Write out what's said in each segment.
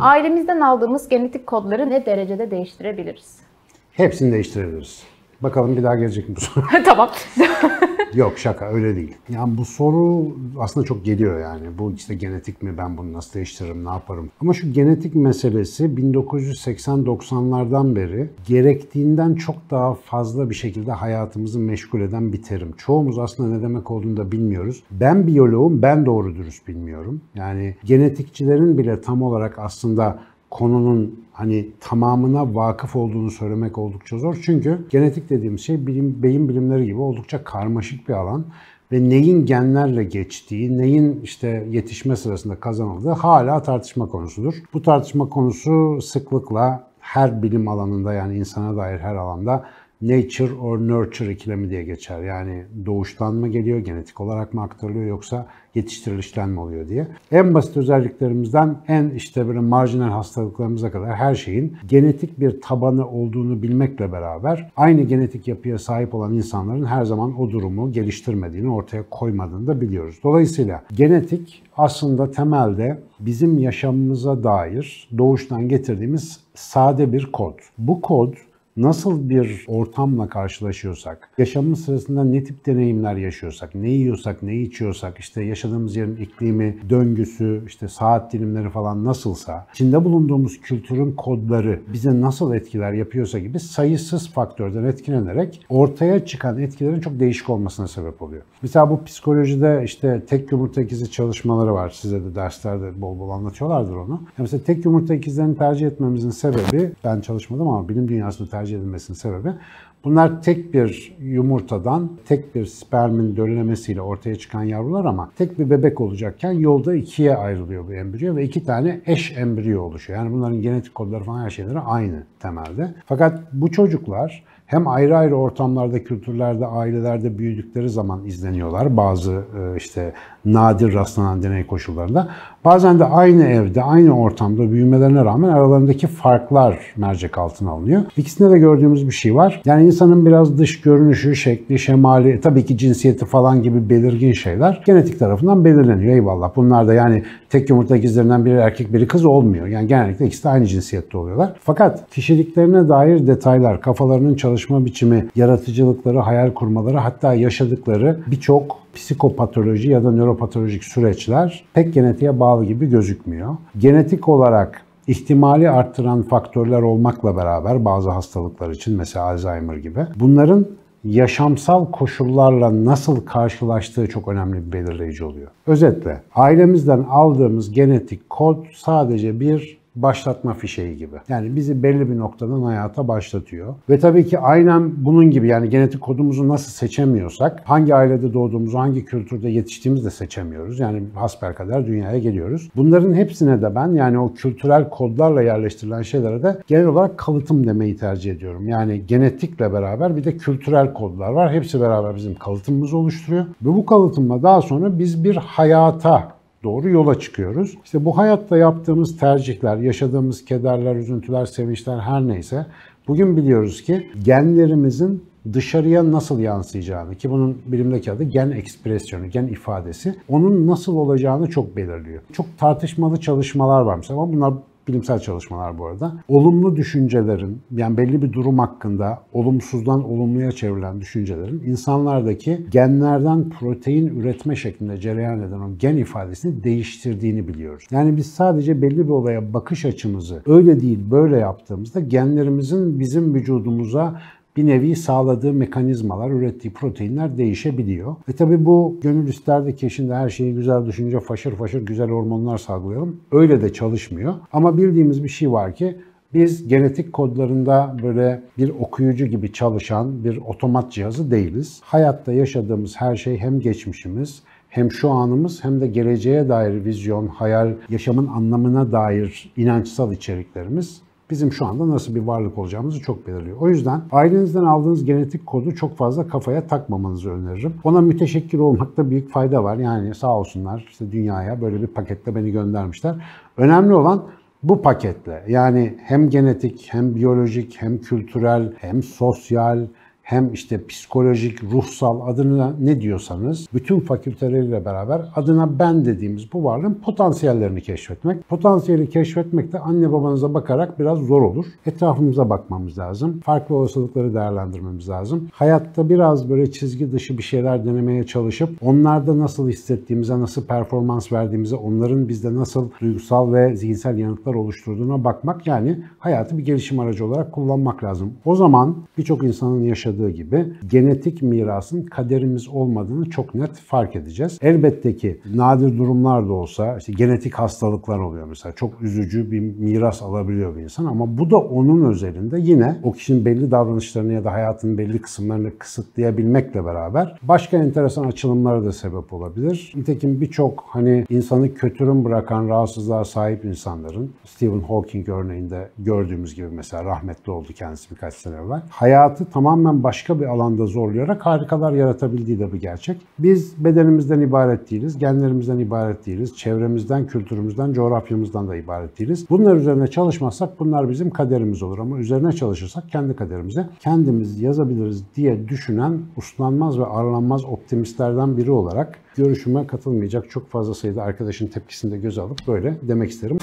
Ailemizden aldığımız genetik kodları ne derecede değiştirebiliriz? Hepsini değiştirebiliriz. Bakalım bir daha gelecek mi bu soru? tamam. Yok şaka öyle değil. Yani bu soru aslında çok geliyor yani. Bu işte genetik mi ben bunu nasıl değiştiririm ne yaparım? Ama şu genetik meselesi 1980-90'lardan beri gerektiğinden çok daha fazla bir şekilde hayatımızı meşgul eden bir terim. Çoğumuz aslında ne demek olduğunu da bilmiyoruz. Ben biyoloğum ben doğru dürüst bilmiyorum. Yani genetikçilerin bile tam olarak aslında konunun hani tamamına vakıf olduğunu söylemek oldukça zor. Çünkü genetik dediğimiz şey bilim, beyin bilimleri gibi oldukça karmaşık bir alan ve neyin genlerle geçtiği, neyin işte yetişme sırasında kazanıldığı hala tartışma konusudur. Bu tartışma konusu sıklıkla her bilim alanında yani insana dair her alanda nature or nurture ikilemi diye geçer. Yani doğuştan mı geliyor, genetik olarak mı aktarılıyor yoksa yetiştirilişten mi oluyor diye. En basit özelliklerimizden en işte böyle marjinal hastalıklarımıza kadar her şeyin genetik bir tabanı olduğunu bilmekle beraber aynı genetik yapıya sahip olan insanların her zaman o durumu geliştirmediğini, ortaya koymadığını da biliyoruz. Dolayısıyla genetik aslında temelde bizim yaşamımıza dair doğuştan getirdiğimiz sade bir kod. Bu kod nasıl bir ortamla karşılaşıyorsak, yaşamımız sırasında ne tip deneyimler yaşıyorsak, ne yiyorsak, ne içiyorsak, işte yaşadığımız yerin iklimi, döngüsü, işte saat dilimleri falan nasılsa, içinde bulunduğumuz kültürün kodları bize nasıl etkiler yapıyorsa gibi sayısız faktörden etkilenerek ortaya çıkan etkilerin çok değişik olmasına sebep oluyor. Mesela bu psikolojide işte tek yumurta ikizi çalışmaları var. Size de derslerde bol bol anlatıyorlardır onu. Mesela tek yumurta ikizlerini tercih etmemizin sebebi, ben çalışmadım ama bilim dünyasında tercih edilmesinin sebebi Bunlar tek bir yumurtadan, tek bir spermin döllemesiyle ortaya çıkan yavrular ama tek bir bebek olacakken yolda ikiye ayrılıyor bu embriyo ve iki tane eş embriyo oluşuyor. Yani bunların genetik kodları falan her şeyleri aynı temelde. Fakat bu çocuklar hem ayrı ayrı ortamlarda, kültürlerde, ailelerde büyüdükleri zaman izleniyorlar bazı e, işte nadir rastlanan deney koşullarında. Bazen de aynı evde, aynı ortamda büyümelerine rağmen aralarındaki farklar mercek altına alınıyor. İkisinde de gördüğümüz bir şey var. Yani insanın biraz dış görünüşü, şekli, şemali, tabii ki cinsiyeti falan gibi belirgin şeyler genetik tarafından belirleniyor. Eyvallah. Bunlar da yani tek yumurta ikizlerinden biri erkek biri kız olmuyor. Yani genellikle ikisi de aynı cinsiyette oluyorlar. Fakat kişiliklerine dair detaylar, kafalarının çalışma biçimi, yaratıcılıkları, hayal kurmaları hatta yaşadıkları birçok psikopatoloji ya da nöropatolojik süreçler pek genetiğe bağlı gibi gözükmüyor. Genetik olarak ihtimali arttıran faktörler olmakla beraber bazı hastalıklar için mesela Alzheimer gibi bunların yaşamsal koşullarla nasıl karşılaştığı çok önemli bir belirleyici oluyor. Özetle ailemizden aldığımız genetik kod sadece bir başlatma fişeği gibi. Yani bizi belli bir noktadan hayata başlatıyor. Ve tabii ki aynen bunun gibi yani genetik kodumuzu nasıl seçemiyorsak, hangi ailede doğduğumuzu, hangi kültürde yetiştiğimizi de seçemiyoruz. Yani hasbelkader dünyaya geliyoruz. Bunların hepsine de ben yani o kültürel kodlarla yerleştirilen şeylere de genel olarak kalıtım demeyi tercih ediyorum. Yani genetikle beraber bir de kültürel kodlar var. Hepsi beraber bizim kalıtımımızı oluşturuyor. Ve bu kalıtımla daha sonra biz bir hayata doğru yola çıkıyoruz. İşte bu hayatta yaptığımız tercihler, yaşadığımız kederler, üzüntüler, sevinçler her neyse bugün biliyoruz ki genlerimizin dışarıya nasıl yansıyacağını ki bunun bilimdeki adı gen ekspresyonu, gen ifadesi onun nasıl olacağını çok belirliyor. Çok tartışmalı çalışmalar var mesela ama bunlar bilimsel çalışmalar bu arada. Olumlu düşüncelerin, yani belli bir durum hakkında olumsuzdan olumluya çevrilen düşüncelerin insanlardaki genlerden protein üretme şeklinde cereyan eden o gen ifadesini değiştirdiğini biliyoruz. Yani biz sadece belli bir olaya bakış açımızı öyle değil böyle yaptığımızda genlerimizin bizim vücudumuza bir nevi sağladığı mekanizmalar, ürettiği proteinler değişebiliyor. Ve tabi bu gönül isterdi ki şimdi her şeyi güzel düşünce faşır faşır güzel hormonlar salgılayalım. Öyle de çalışmıyor. Ama bildiğimiz bir şey var ki biz genetik kodlarında böyle bir okuyucu gibi çalışan bir otomat cihazı değiliz. Hayatta yaşadığımız her şey hem geçmişimiz hem şu anımız hem de geleceğe dair vizyon, hayal, yaşamın anlamına dair inançsal içeriklerimiz bizim şu anda nasıl bir varlık olacağımızı çok belirliyor. O yüzden ailenizden aldığınız genetik kodu çok fazla kafaya takmamanızı öneririm. Ona müteşekkir olmakta büyük fayda var. Yani sağ olsunlar işte dünyaya böyle bir pakette beni göndermişler. Önemli olan bu paketle yani hem genetik hem biyolojik hem kültürel hem sosyal hem işte psikolojik, ruhsal adını ne diyorsanız bütün fakülteleriyle beraber adına ben dediğimiz bu varlığın potansiyellerini keşfetmek. Potansiyeli keşfetmek de anne babanıza bakarak biraz zor olur. Etrafımıza bakmamız lazım. Farklı olasılıkları değerlendirmemiz lazım. Hayatta biraz böyle çizgi dışı bir şeyler denemeye çalışıp onlarda nasıl hissettiğimize, nasıl performans verdiğimize, onların bizde nasıl duygusal ve zihinsel yanıtlar oluşturduğuna bakmak yani hayatı bir gelişim aracı olarak kullanmak lazım. O zaman birçok insanın yaşadığı gibi genetik mirasın kaderimiz olmadığını çok net fark edeceğiz. Elbette ki nadir durumlar da olsa işte genetik hastalıklar oluyor mesela. Çok üzücü bir miras alabiliyor bir insan ama bu da onun özelinde yine o kişinin belli davranışlarını ya da hayatının belli kısımlarını kısıtlayabilmekle beraber başka enteresan açılımlara da sebep olabilir. Nitekim birçok hani insanı kötürüm bırakan rahatsızlığa sahip insanların Stephen Hawking örneğinde gördüğümüz gibi mesela rahmetli oldu kendisi birkaç sene evvel. Hayatı tamamen başka bir alanda zorlayarak harikalar yaratabildiği de bir gerçek. Biz bedenimizden ibaret değiliz, genlerimizden ibaret değiliz, çevremizden, kültürümüzden, coğrafyamızdan da ibaret değiliz. Bunlar üzerine çalışmazsak bunlar bizim kaderimiz olur ama üzerine çalışırsak kendi kaderimize kendimiz yazabiliriz diye düşünen uslanmaz ve arlanmaz optimistlerden biri olarak görüşüme katılmayacak çok fazla sayıda arkadaşın tepkisini de göze alıp böyle demek isterim.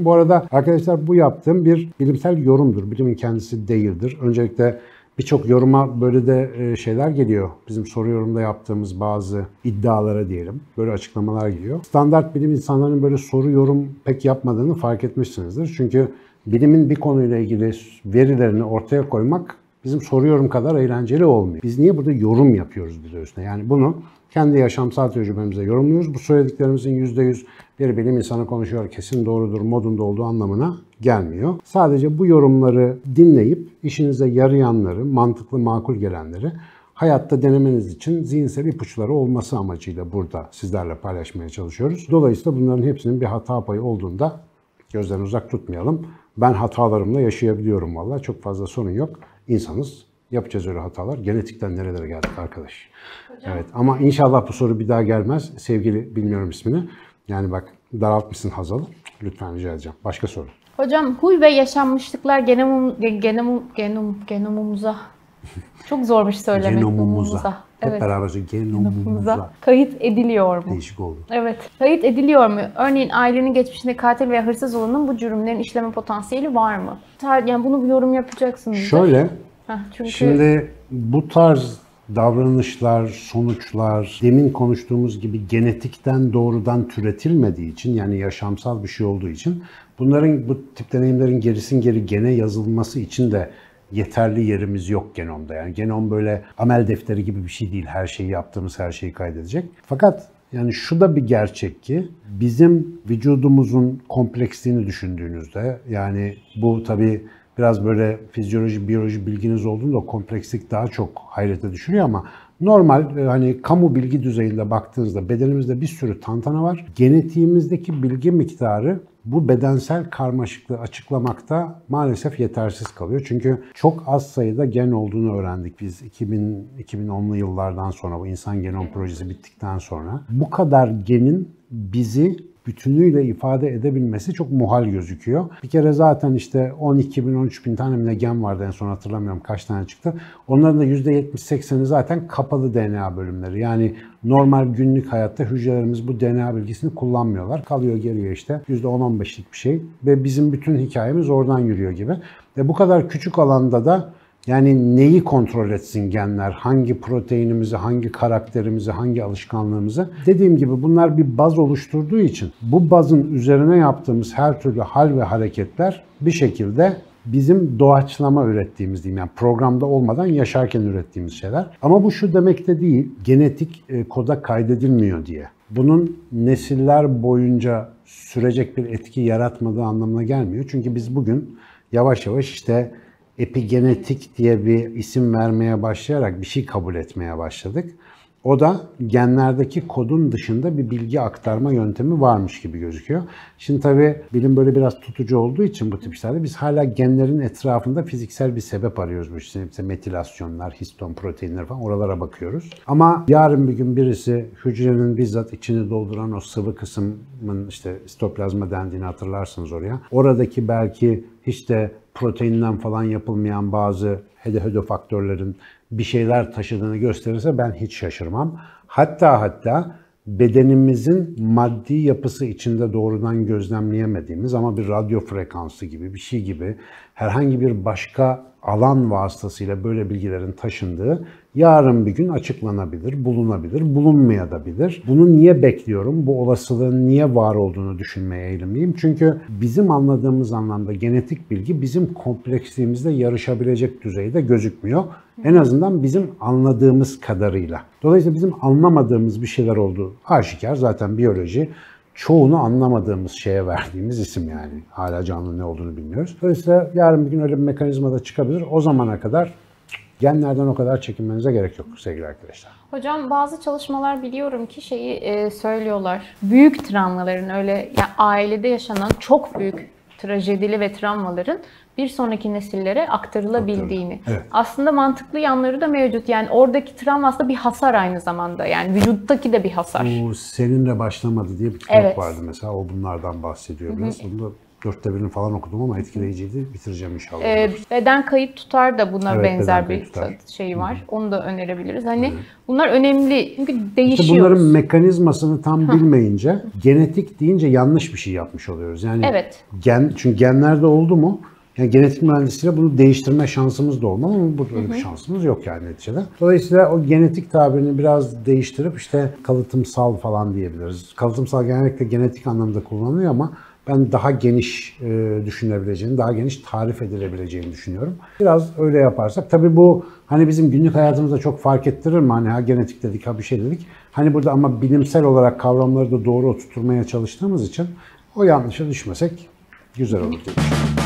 Bu arada arkadaşlar bu yaptığım bir bilimsel yorumdur. Bilimin kendisi değildir. Öncelikle birçok yoruma böyle de e, şeyler geliyor. Bizim soru yorumda yaptığımız bazı iddialara diyelim. Böyle açıklamalar geliyor. Standart bilim insanlarının böyle soru yorum pek yapmadığını fark etmişsinizdir. Çünkü bilimin bir konuyla ilgili verilerini ortaya koymak bizim soru yorum kadar eğlenceli olmuyor. Biz niye burada yorum yapıyoruz bir de üstüne? Yani bunu kendi yaşamsal tecrübemize yorumluyoruz. Bu söylediklerimizin %100 bir bilim insanı konuşuyor kesin doğrudur modunda olduğu anlamına gelmiyor. Sadece bu yorumları dinleyip işinize yarayanları, mantıklı makul gelenleri hayatta denemeniz için zihinsel ipuçları olması amacıyla burada sizlerle paylaşmaya çalışıyoruz. Dolayısıyla bunların hepsinin bir hata payı olduğunda gözden uzak tutmayalım. Ben hatalarımla yaşayabiliyorum valla. Çok fazla sorun yok. İnsanız. Yapacağız öyle hatalar. Genetikten nerelere geldik arkadaş. Hocam. Evet ama inşallah bu soru bir daha gelmez. Sevgili bilmiyorum ismini. Yani bak daraltmışsın Hazal. Lütfen rica edeceğim. Başka soru. Hocam huy ve yaşanmışlıklar genomum, genomum, genom, genomumuza. Çok zormuş söylemek. Genomumuza. Hep evet. beraber genomumuza. Kayıt ediliyor mu? Değişik oldu. Evet. Kayıt ediliyor mu? Örneğin ailenin geçmişinde katil veya hırsız olanın bu cürümlerin işleme potansiyeli var mı? Yani bunu bir yorum yapacaksınız. Şöyle. Heh, çünkü... Şimdi bu tarz davranışlar, sonuçlar demin konuştuğumuz gibi genetikten doğrudan türetilmediği için yani yaşamsal bir şey olduğu için bunların bu tip deneyimlerin gerisin geri gene yazılması için de yeterli yerimiz yok genomda. Yani genom böyle amel defteri gibi bir şey değil. Her şeyi yaptığımız her şeyi kaydedecek. Fakat yani şu da bir gerçek ki bizim vücudumuzun kompleksliğini düşündüğünüzde yani bu tabii biraz böyle fizyoloji, biyoloji bilginiz olduğunda komplekslik daha çok hayrete düşürüyor ama normal e, hani kamu bilgi düzeyinde baktığınızda bedenimizde bir sürü tantana var. Genetiğimizdeki bilgi miktarı bu bedensel karmaşıklığı açıklamakta maalesef yetersiz kalıyor. Çünkü çok az sayıda gen olduğunu öğrendik biz 2000 2010'lu yıllardan sonra bu insan genom projesi bittikten sonra. Bu kadar genin bizi bütünüyle ifade edebilmesi çok muhal gözüküyor. Bir kere zaten işte 12 bin 13 bin tane gen vardı en son hatırlamıyorum kaç tane çıktı. Onların da %70-80'i zaten kapalı DNA bölümleri. Yani normal günlük hayatta hücrelerimiz bu DNA bilgisini kullanmıyorlar. Kalıyor geriye işte %10-15'lik bir şey ve bizim bütün hikayemiz oradan yürüyor gibi. Ve bu kadar küçük alanda da yani neyi kontrol etsin genler? Hangi proteinimizi, hangi karakterimizi, hangi alışkanlığımızı? Dediğim gibi bunlar bir baz oluşturduğu için bu bazın üzerine yaptığımız her türlü hal ve hareketler bir şekilde bizim doğaçlama ürettiğimiz diyeyim yani programda olmadan yaşarken ürettiğimiz şeyler. Ama bu şu demek de değil, genetik e, koda kaydedilmiyor diye. Bunun nesiller boyunca sürecek bir etki yaratmadığı anlamına gelmiyor. Çünkü biz bugün yavaş yavaş işte epigenetik diye bir isim vermeye başlayarak bir şey kabul etmeye başladık. O da genlerdeki kodun dışında bir bilgi aktarma yöntemi varmış gibi gözüküyor. Şimdi tabii bilim böyle biraz tutucu olduğu için bu tip işlerde biz hala genlerin etrafında fiziksel bir sebep arıyoruz. Bu işte, metilasyonlar, histon proteinler falan oralara bakıyoruz. Ama yarın bir gün birisi hücrenin bizzat içini dolduran o sıvı kısmın işte sitoplazma dendiğini hatırlarsınız oraya. Oradaki belki hiç de proteinden falan yapılmayan bazı hede faktörlerin bir şeyler taşıdığını gösterirse ben hiç şaşırmam. Hatta hatta bedenimizin maddi yapısı içinde doğrudan gözlemleyemediğimiz ama bir radyo frekansı gibi bir şey gibi herhangi bir başka alan vasıtasıyla böyle bilgilerin taşındığı yarın bir gün açıklanabilir, bulunabilir, bulunmayabilir. Bunu niye bekliyorum? Bu olasılığın niye var olduğunu düşünmeye eğilimliyim. Çünkü bizim anladığımız anlamda genetik bilgi bizim kompleksliğimizle yarışabilecek düzeyde gözükmüyor. En azından bizim anladığımız kadarıyla. Dolayısıyla bizim anlamadığımız bir şeyler olduğu aşikar. Zaten biyoloji çoğunu anlamadığımız şeye verdiğimiz isim yani. Hala canlı ne olduğunu bilmiyoruz. Dolayısıyla yarın bir gün öyle bir mekanizma da çıkabilir. O zamana kadar genlerden o kadar çekinmenize gerek yok sevgili arkadaşlar. Hocam bazı çalışmalar biliyorum ki şeyi e, söylüyorlar. Büyük travmaların öyle yani ailede yaşanan çok büyük trajedili ve travmaların bir sonraki nesillere aktarılabildiğini. Evet. Aslında mantıklı yanları da mevcut. Yani oradaki travma aslında bir hasar aynı zamanda. Yani vücuttaki de bir hasar. Bu seninle başlamadı diye bir kitap Evet. vardı mesela. O bunlardan bahsediyor biraz. Onu da dörtte birini falan okudum ama etkileyiciydi. Bitireceğim inşallah. Ee, beden kayıp tutar da buna Evet, benzer bir tutar. şeyi var. Onu da önerebiliriz. Hani bunlar önemli çünkü İşte değişiyoruz. bunların mekanizmasını tam bilmeyince genetik deyince yanlış bir şey yapmış oluyoruz. Yani Evet. gen çünkü genlerde oldu mu yani genetik mühendisliğiyle bunu değiştirme şansımız da olmalı ama burada öyle bir şansımız yok yani neticede. Dolayısıyla o genetik tabirini biraz değiştirip işte kalıtımsal falan diyebiliriz. Kalıtımsal genellikle genetik anlamda kullanılıyor ama ben daha geniş e, düşünebileceğini, daha geniş tarif edilebileceğini düşünüyorum. Biraz öyle yaparsak tabii bu hani bizim günlük hayatımızda çok fark ettirir mi? Hani ha genetik dedik ha bir şey dedik. Hani burada ama bilimsel olarak kavramları da doğru oturtmaya çalıştığımız için o yanlışa düşmesek güzel olur diye düşünüyorum.